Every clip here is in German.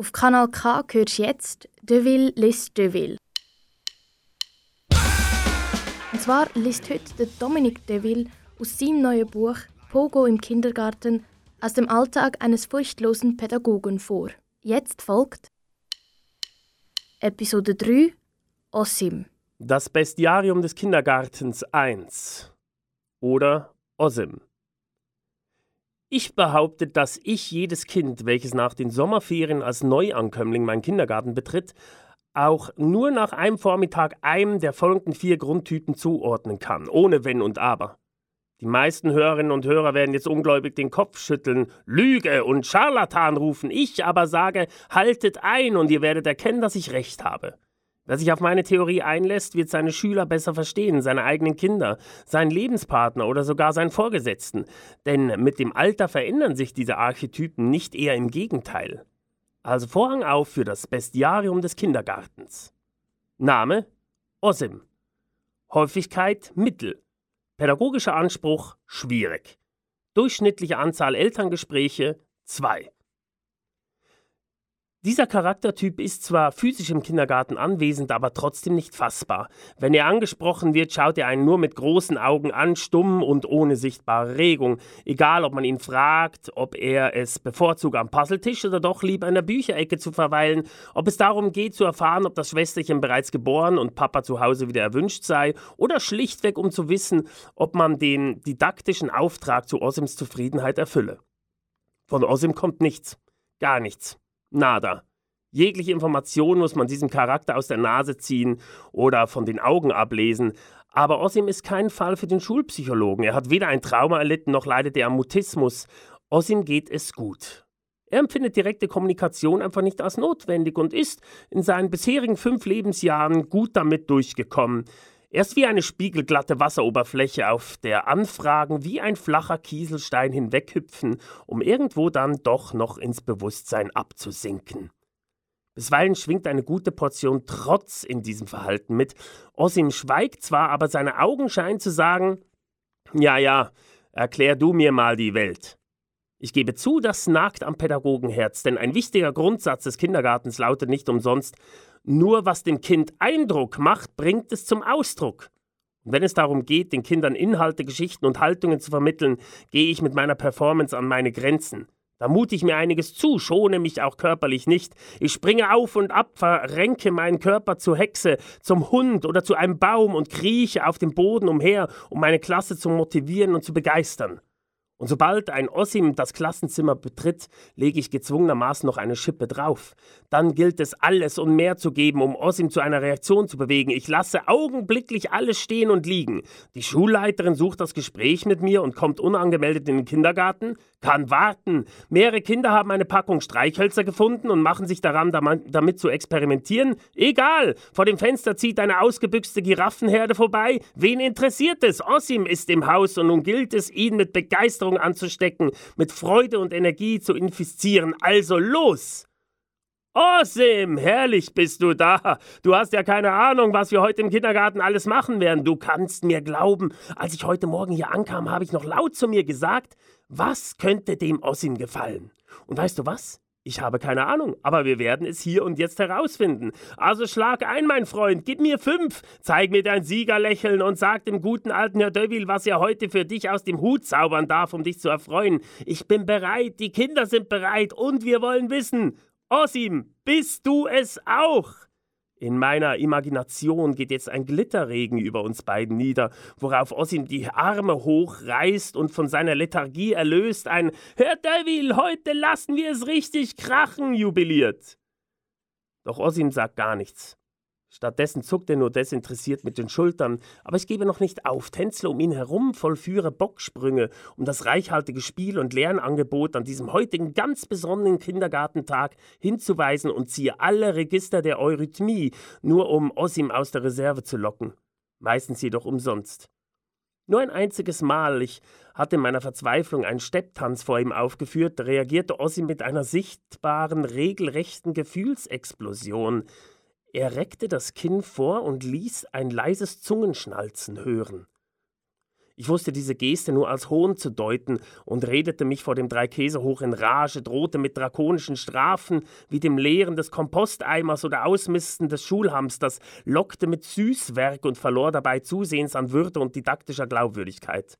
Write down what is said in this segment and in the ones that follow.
Auf Kanal K hörst du jetzt Deville liest Deville. Und zwar liest heute der Dominik Deville aus seinem neuen Buch Pogo im Kindergarten aus dem Alltag eines furchtlosen Pädagogen vor. Jetzt folgt Episode 3 Osim. Das Bestiarium des Kindergartens 1 oder Osim. Ich behaupte, dass ich jedes Kind, welches nach den Sommerferien als Neuankömmling meinen Kindergarten betritt, auch nur nach einem Vormittag einem der folgenden vier Grundtypen zuordnen kann, ohne Wenn und Aber. Die meisten Hörerinnen und Hörer werden jetzt ungläubig den Kopf schütteln, Lüge und Scharlatan rufen. Ich aber sage, haltet ein und ihr werdet erkennen, dass ich recht habe. Wer sich auf meine Theorie einlässt, wird seine Schüler besser verstehen, seine eigenen Kinder, seinen Lebenspartner oder sogar seinen Vorgesetzten. Denn mit dem Alter verändern sich diese Archetypen nicht eher im Gegenteil. Also Vorhang auf für das Bestiarium des Kindergartens. Name Osim. Häufigkeit Mittel. Pädagogischer Anspruch schwierig. Durchschnittliche Anzahl Elterngespräche 2. Dieser Charaktertyp ist zwar physisch im Kindergarten anwesend, aber trotzdem nicht fassbar. Wenn er angesprochen wird, schaut er einen nur mit großen Augen an, stumm und ohne sichtbare Regung. Egal, ob man ihn fragt, ob er es bevorzugt am Puzzletisch oder doch lieber in der Bücherecke zu verweilen, ob es darum geht zu erfahren, ob das Schwesterchen bereits geboren und Papa zu Hause wieder erwünscht sei, oder schlichtweg um zu wissen, ob man den didaktischen Auftrag zu Osims Zufriedenheit erfülle. Von Osim kommt nichts, gar nichts. Nada. Jegliche Information muss man diesem Charakter aus der Nase ziehen oder von den Augen ablesen. Aber Osim ist kein Fall für den Schulpsychologen. Er hat weder ein Trauma erlitten noch leidet er am Mutismus. Osim geht es gut. Er empfindet direkte Kommunikation einfach nicht als notwendig und ist in seinen bisherigen fünf Lebensjahren gut damit durchgekommen. Er ist wie eine spiegelglatte Wasseroberfläche, auf der Anfragen wie ein flacher Kieselstein hinweghüpfen, um irgendwo dann doch noch ins Bewusstsein abzusinken. Bisweilen schwingt eine gute Portion Trotz in diesem Verhalten mit. Osim schweigt zwar, aber seine Augen scheinen zu sagen: Ja, ja, erklär du mir mal die Welt. Ich gebe zu, das nagt am Pädagogenherz, denn ein wichtiger Grundsatz des Kindergartens lautet nicht umsonst: nur was dem Kind Eindruck macht, bringt es zum Ausdruck. Und wenn es darum geht, den Kindern Inhalte, Geschichten und Haltungen zu vermitteln, gehe ich mit meiner Performance an meine Grenzen. Da mute ich mir einiges zu, schone mich auch körperlich nicht. Ich springe auf und ab, verrenke meinen Körper zur Hexe, zum Hund oder zu einem Baum und krieche auf dem Boden umher, um meine Klasse zu motivieren und zu begeistern. Und sobald ein Ossim das Klassenzimmer betritt, lege ich gezwungenermaßen noch eine Schippe drauf. Dann gilt es, alles und mehr zu geben, um Ossim zu einer Reaktion zu bewegen. Ich lasse augenblicklich alles stehen und liegen. Die Schulleiterin sucht das Gespräch mit mir und kommt unangemeldet in den Kindergarten. Kann warten. Mehrere Kinder haben eine Packung Streichhölzer gefunden und machen sich daran, damit zu experimentieren. Egal. Vor dem Fenster zieht eine ausgebüxte Giraffenherde vorbei. Wen interessiert es? Ossim ist im Haus und nun gilt es, ihn mit Begeisterung Begeisterung anzustecken, mit Freude und Energie zu infizieren. Also los! Osim, herrlich bist du da. Du hast ja keine Ahnung, was wir heute im Kindergarten alles machen werden. Du kannst mir glauben, als ich heute Morgen hier ankam, habe ich noch laut zu mir gesagt, was könnte dem Osim gefallen? Und weißt du was? Ich habe keine Ahnung, aber wir werden es hier und jetzt herausfinden. Also schlag ein, mein Freund, gib mir fünf, zeig mir dein Siegerlächeln und sag dem guten alten Herr Deville, was er heute für dich aus dem Hut zaubern darf, um dich zu erfreuen. Ich bin bereit, die Kinder sind bereit und wir wollen wissen, Osim, bist du es auch? In meiner Imagination geht jetzt ein Glitterregen über uns beiden nieder, worauf Osim die Arme hochreißt und von seiner Lethargie erlöst ein Herr Devil, heute lassen wir es richtig krachen jubiliert. Doch Osim sagt gar nichts. Stattdessen zuckt er nur desinteressiert mit den Schultern, aber ich gebe noch nicht auf, tänzle um ihn herum, vollführe Bocksprünge, um das reichhaltige Spiel- und Lernangebot an diesem heutigen ganz besonderen Kindergartentag hinzuweisen und ziehe alle Register der Eurythmie, nur um Osim aus der Reserve zu locken. Meistens jedoch umsonst. Nur ein einziges Mal, ich hatte in meiner Verzweiflung einen Stepptanz vor ihm aufgeführt, reagierte Ossim mit einer sichtbaren, regelrechten Gefühlsexplosion. Er reckte das Kinn vor und ließ ein leises Zungenschnalzen hören. Ich wusste diese Geste nur als Hohn zu deuten und redete mich vor dem Dreikäsehoch in Rage, drohte mit drakonischen Strafen wie dem Leeren des Komposteimers oder Ausmisten des Schulhamsters, lockte mit Süßwerk und verlor dabei zusehends an Würde und didaktischer Glaubwürdigkeit.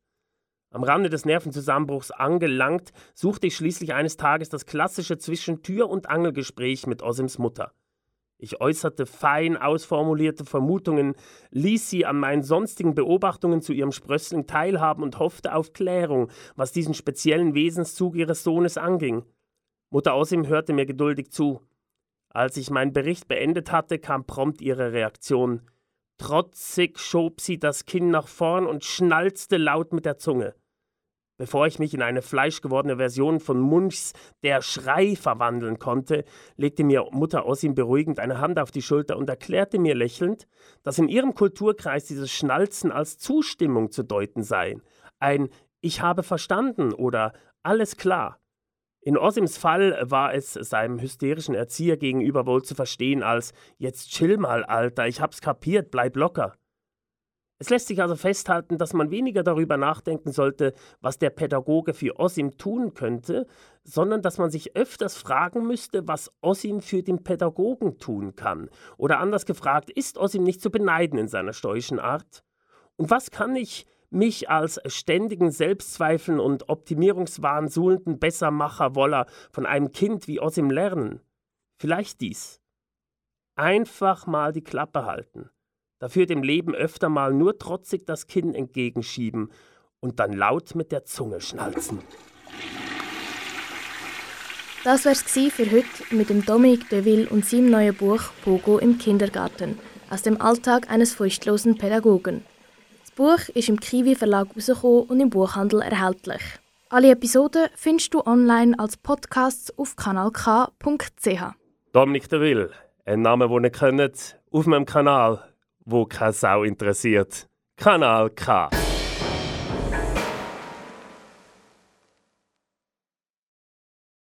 Am Rande des Nervenzusammenbruchs angelangt, suchte ich schließlich eines Tages das klassische zwischen Tür- und Angelgespräch mit Osims Mutter. Ich äußerte fein ausformulierte Vermutungen, ließ sie an meinen sonstigen Beobachtungen zu ihrem Sprössling teilhaben und hoffte auf Klärung, was diesen speziellen Wesenszug ihres Sohnes anging. Mutter Osim hörte mir geduldig zu. Als ich meinen Bericht beendet hatte, kam prompt ihre Reaktion. Trotzig schob sie das Kinn nach vorn und schnalzte laut mit der Zunge. Bevor ich mich in eine fleischgewordene Version von Munchs Der Schrei verwandeln konnte, legte mir Mutter Ossim beruhigend eine Hand auf die Schulter und erklärte mir lächelnd, dass in ihrem Kulturkreis dieses Schnalzen als Zustimmung zu deuten sei. Ein Ich habe verstanden oder Alles klar. In Osims Fall war es seinem hysterischen Erzieher gegenüber wohl zu verstehen als Jetzt chill mal, Alter, ich hab's kapiert, bleib locker. Es lässt sich also festhalten, dass man weniger darüber nachdenken sollte, was der Pädagoge für Osim tun könnte, sondern dass man sich öfters fragen müsste, was Osim für den Pädagogen tun kann. Oder anders gefragt, ist Osim nicht zu beneiden in seiner stoischen Art? Und was kann ich mich als ständigen Selbstzweifeln und Optimierungswahn suhlenden Bessermacher Woller von einem Kind wie Osim lernen? Vielleicht dies. Einfach mal die Klappe halten dafür dem Leben öfter mal nur trotzig das Kinn entgegenschieben und dann laut mit der Zunge schnalzen. Das wär's für heute mit dem Dominique Deville und seinem neuen Buch Pogo im Kindergarten aus dem Alltag eines furchtlosen Pädagogen. Das Buch ist im Kiwi Verlag rausgekommen und im Buchhandel erhältlich. Alle Episoden findest du online als Podcasts auf kanalk.ch. Dominique Deville, ein Name, den ihr kennt, auf meinem Kanal wo keine Sau interessiert. Kanal K.